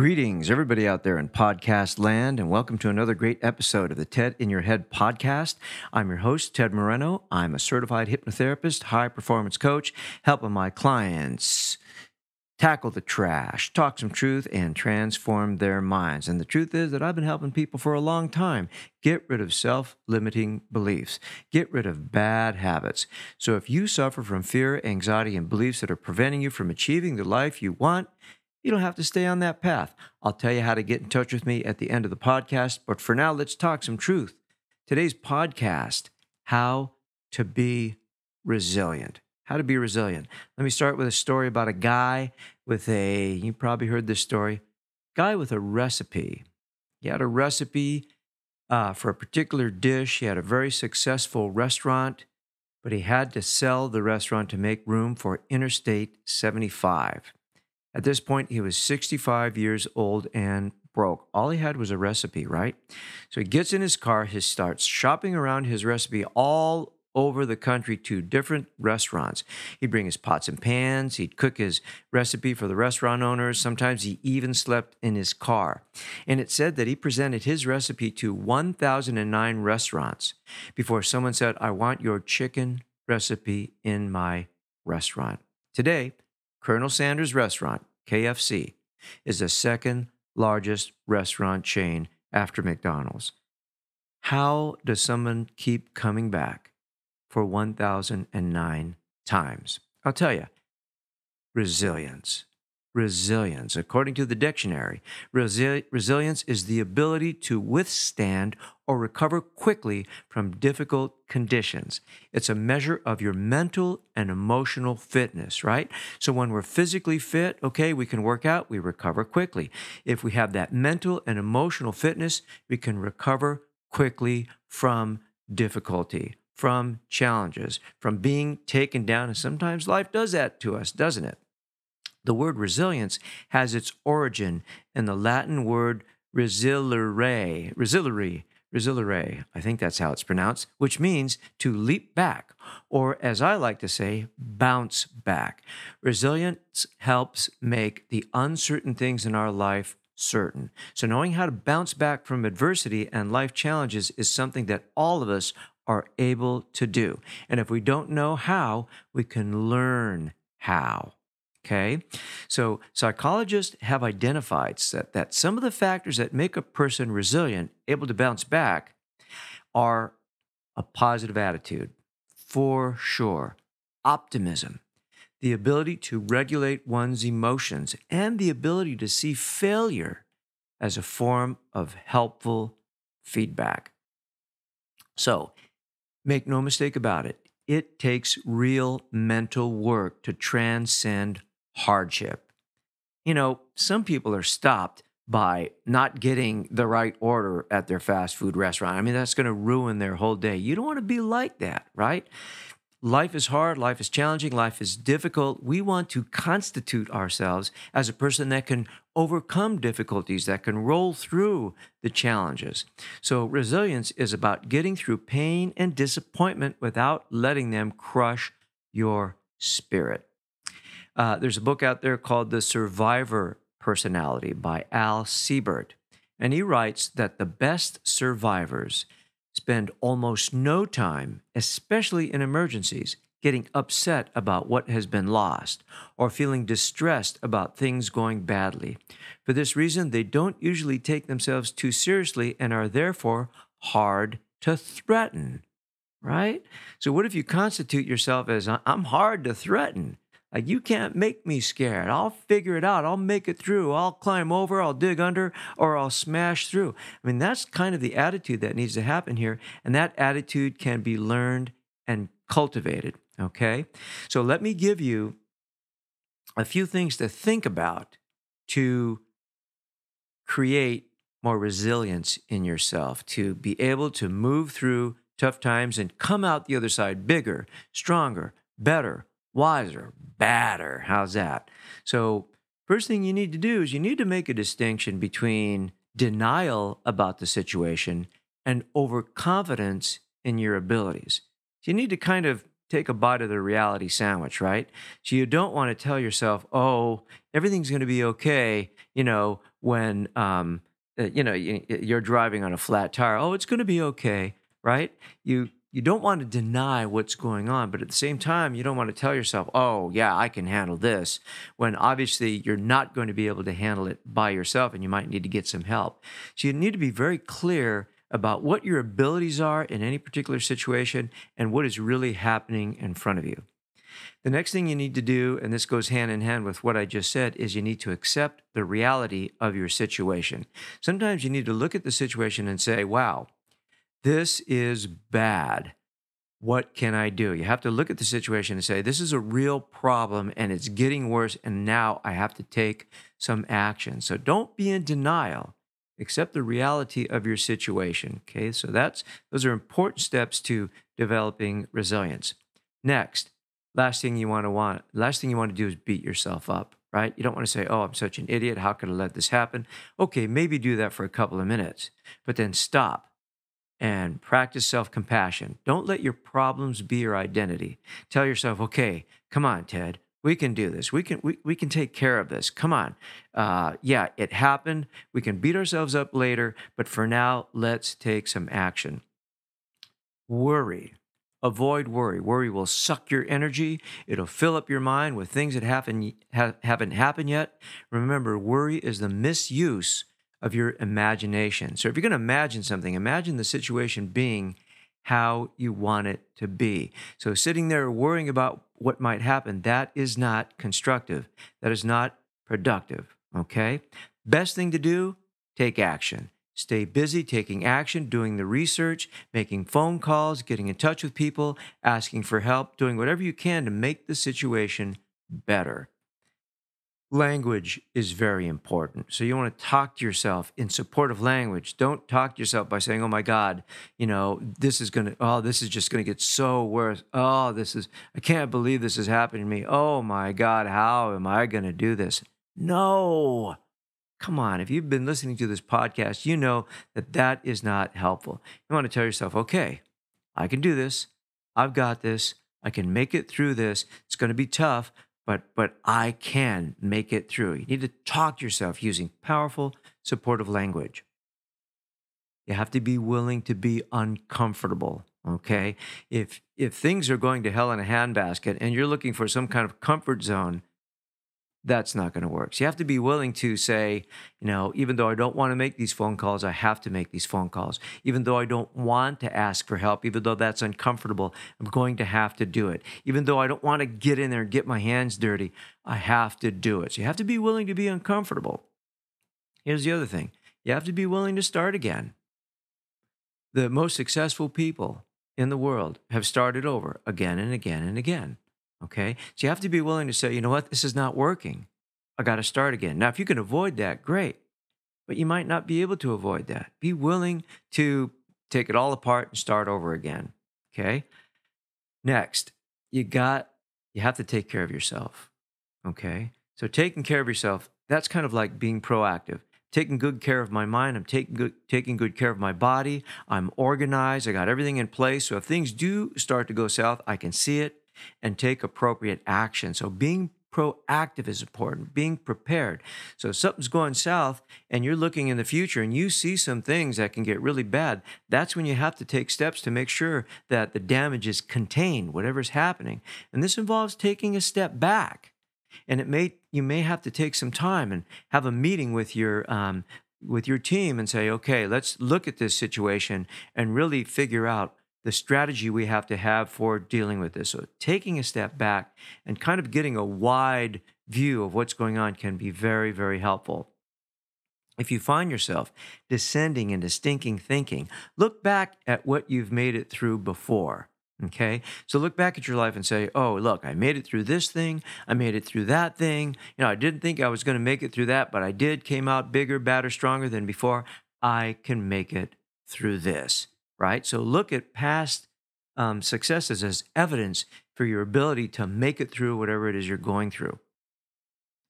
Greetings, everybody out there in podcast land, and welcome to another great episode of the TED in Your Head podcast. I'm your host, Ted Moreno. I'm a certified hypnotherapist, high performance coach, helping my clients tackle the trash, talk some truth, and transform their minds. And the truth is that I've been helping people for a long time get rid of self limiting beliefs, get rid of bad habits. So if you suffer from fear, anxiety, and beliefs that are preventing you from achieving the life you want, you don't have to stay on that path. I'll tell you how to get in touch with me at the end of the podcast. But for now, let's talk some truth. Today's podcast How to Be Resilient. How to be resilient. Let me start with a story about a guy with a, you probably heard this story, guy with a recipe. He had a recipe uh, for a particular dish. He had a very successful restaurant, but he had to sell the restaurant to make room for Interstate 75. At this point, he was 65 years old and broke. All he had was a recipe, right? So he gets in his car, he starts shopping around his recipe all over the country to different restaurants. He'd bring his pots and pans, he'd cook his recipe for the restaurant owners. Sometimes he even slept in his car. And it said that he presented his recipe to 1,009 restaurants before someone said, I want your chicken recipe in my restaurant. Today, Colonel Sanders Restaurant, KFC, is the second largest restaurant chain after McDonald's. How does someone keep coming back for 1,009 times? I'll tell you resilience. Resilience. According to the dictionary, resi- resilience is the ability to withstand or recover quickly from difficult conditions. It's a measure of your mental and emotional fitness, right? So when we're physically fit, okay, we can work out, we recover quickly. If we have that mental and emotional fitness, we can recover quickly from difficulty, from challenges, from being taken down. And sometimes life does that to us, doesn't it? The word resilience has its origin in the Latin word resiliere, resiliere, resiliere, I think that's how it's pronounced, which means to leap back, or as I like to say, bounce back. Resilience helps make the uncertain things in our life certain. So, knowing how to bounce back from adversity and life challenges is something that all of us are able to do. And if we don't know how, we can learn how. Okay. So psychologists have identified that, that some of the factors that make a person resilient, able to bounce back, are a positive attitude, for sure, optimism, the ability to regulate one's emotions, and the ability to see failure as a form of helpful feedback. So make no mistake about it, it takes real mental work to transcend hardship. You know, some people are stopped by not getting the right order at their fast food restaurant. I mean, that's going to ruin their whole day. You don't want to be like that, right? Life is hard, life is challenging, life is difficult. We want to constitute ourselves as a person that can overcome difficulties, that can roll through the challenges. So, resilience is about getting through pain and disappointment without letting them crush your spirit. Uh, there's a book out there called The Survivor Personality by Al Siebert. And he writes that the best survivors spend almost no time, especially in emergencies, getting upset about what has been lost or feeling distressed about things going badly. For this reason, they don't usually take themselves too seriously and are therefore hard to threaten, right? So, what if you constitute yourself as I'm hard to threaten? Like, you can't make me scared. I'll figure it out. I'll make it through. I'll climb over, I'll dig under, or I'll smash through. I mean, that's kind of the attitude that needs to happen here. And that attitude can be learned and cultivated. Okay. So let me give you a few things to think about to create more resilience in yourself, to be able to move through tough times and come out the other side bigger, stronger, better, wiser, badder. How's that? So, first thing you need to do is you need to make a distinction between denial about the situation and overconfidence in your abilities. So, you need to kind of take a bite of the reality sandwich, right? So, you don't want to tell yourself, oh, everything's going to be okay, you know, when, um, uh, you know, you're driving on a flat tire. Oh, it's going to be okay, right? You you don't want to deny what's going on, but at the same time, you don't want to tell yourself, "Oh, yeah, I can handle this," when obviously you're not going to be able to handle it by yourself, and you might need to get some help. So you need to be very clear about what your abilities are in any particular situation and what is really happening in front of you. The next thing you need to do, and this goes hand in hand with what I just said, is you need to accept the reality of your situation. Sometimes you need to look at the situation and say, wow, this is bad. What can I do? You have to look at the situation and say, this is a real problem and it's getting worse, and now I have to take some action. So don't be in denial. Accept the reality of your situation. Okay, so that's those are important steps to developing resilience. Next, last thing you want to want last thing you want to do is beat yourself up right you don't want to say oh i'm such an idiot how could i let this happen okay maybe do that for a couple of minutes but then stop and practice self-compassion. Don't let your problems be your identity. Tell yourself okay come on ted. We can do this. We can we, we can take care of this. Come on. Uh, yeah it happened. We can beat ourselves up later but for now let's take some action. Worry. Avoid worry. Worry will suck your energy. It'll fill up your mind with things that happen, ha- haven't happened yet. Remember, worry is the misuse of your imagination. So if you're going to imagine something, imagine the situation being how you want it to be. So sitting there worrying about what might happen, that is not constructive. That is not productive. Okay? Best thing to do, take action. Stay busy taking action, doing the research, making phone calls, getting in touch with people, asking for help, doing whatever you can to make the situation better. Language is very important. So you want to talk to yourself in supportive language. Don't talk to yourself by saying, "Oh my God, you know this is gonna. Oh, this is just gonna get so worse. Oh, this is. I can't believe this is happening to me. Oh my God, how am I gonna do this?" No, Come on, if you've been listening to this podcast, you know that that is not helpful. You want to tell yourself, okay, I can do this. I've got this. I can make it through this. It's going to be tough, but but I can make it through. You need to talk to yourself using powerful, supportive language. You have to be willing to be uncomfortable. Okay, if if things are going to hell in a handbasket and you're looking for some kind of comfort zone, that's not going to work. So you have to be willing to say, you know, even though I don't want to make these phone calls, I have to make these phone calls. Even though I don't want to ask for help, even though that's uncomfortable, I'm going to have to do it. Even though I don't want to get in there and get my hands dirty, I have to do it. So you have to be willing to be uncomfortable. Here's the other thing you have to be willing to start again. The most successful people in the world have started over again and again and again. Okay. So you have to be willing to say, you know what, this is not working. I got to start again. Now, if you can avoid that, great. But you might not be able to avoid that. Be willing to take it all apart and start over again. Okay. Next, you got, you have to take care of yourself. Okay. So taking care of yourself, that's kind of like being proactive. Taking good care of my mind. I'm taking good, taking good care of my body. I'm organized. I got everything in place. So if things do start to go south, I can see it and take appropriate action. So being proactive is important, being prepared. So if something's going south and you're looking in the future and you see some things that can get really bad, that's when you have to take steps to make sure that the damage is contained, whatever's happening. And this involves taking a step back. And it may you may have to take some time and have a meeting with your um, with your team and say, okay, let's look at this situation and really figure out the strategy we have to have for dealing with this. So, taking a step back and kind of getting a wide view of what's going on can be very, very helpful. If you find yourself descending into stinking thinking, look back at what you've made it through before. Okay. So look back at your life and say, oh, look, I made it through this thing. I made it through that thing. You know, I didn't think I was going to make it through that, but I did, came out bigger, badder, stronger than before. I can make it through this. Right. So look at past um, successes as evidence for your ability to make it through whatever it is you're going through.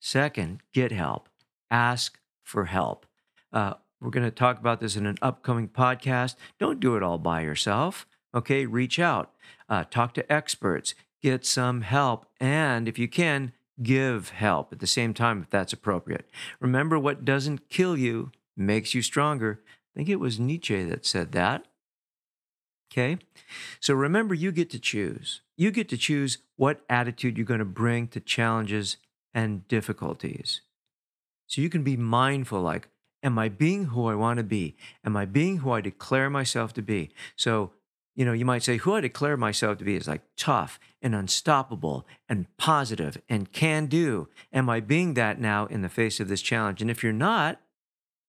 Second, get help. Ask for help. Uh, we're going to talk about this in an upcoming podcast. Don't do it all by yourself. Okay, reach out, uh, talk to experts, get some help, and if you can, give help at the same time if that's appropriate. Remember, what doesn't kill you makes you stronger. I think it was Nietzsche that said that. Okay, so remember, you get to choose. You get to choose what attitude you're going to bring to challenges and difficulties. So you can be mindful like, am I being who I want to be? Am I being who I declare myself to be? So you know, you might say, who I declare myself to be is like tough and unstoppable and positive and can do. Am I being that now in the face of this challenge? And if you're not,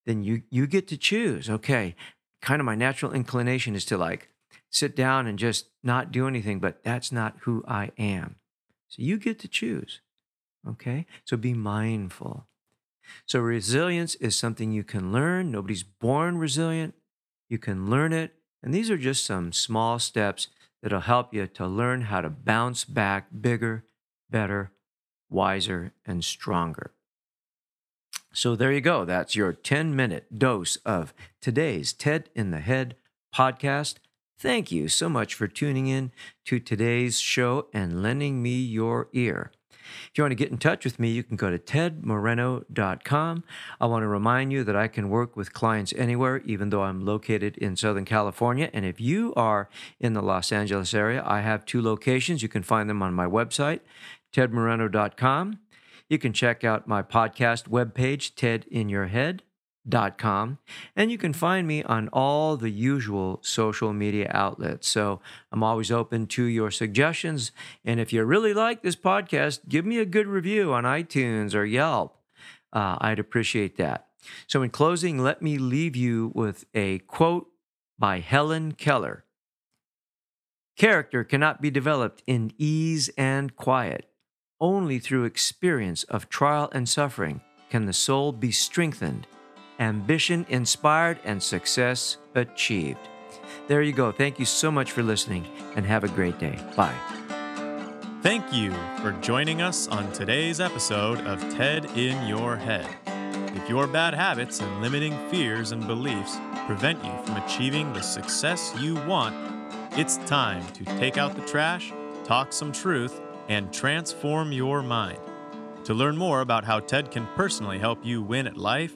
then you you get to choose. Okay, kind of my natural inclination is to like sit down and just not do anything, but that's not who I am. So you get to choose. Okay? So be mindful. So resilience is something you can learn. Nobody's born resilient. You can learn it and these are just some small steps that'll help you to learn how to bounce back bigger, better, wiser, and stronger. So there you go. That's your 10 minute dose of today's TED in the Head podcast. Thank you so much for tuning in to today's show and lending me your ear. If you want to get in touch with me, you can go to tedmoreno.com. I want to remind you that I can work with clients anywhere, even though I'm located in Southern California. And if you are in the Los Angeles area, I have two locations. You can find them on my website, tedmoreno.com. You can check out my podcast webpage, TED in Your Head com, and you can find me on all the usual social media outlets. So I'm always open to your suggestions. And if you really like this podcast, give me a good review on iTunes or Yelp. Uh, I'd appreciate that. So, in closing, let me leave you with a quote by Helen Keller Character cannot be developed in ease and quiet. Only through experience of trial and suffering can the soul be strengthened ambition inspired, and success achieved. There you go. Thank you so much for listening and have a great day. Bye. Thank you for joining us on today's episode of TED in Your Head. If your bad habits and limiting fears and beliefs prevent you from achieving the success you want, it's time to take out the trash, talk some truth, and transform your mind. To learn more about how TED can personally help you win at life,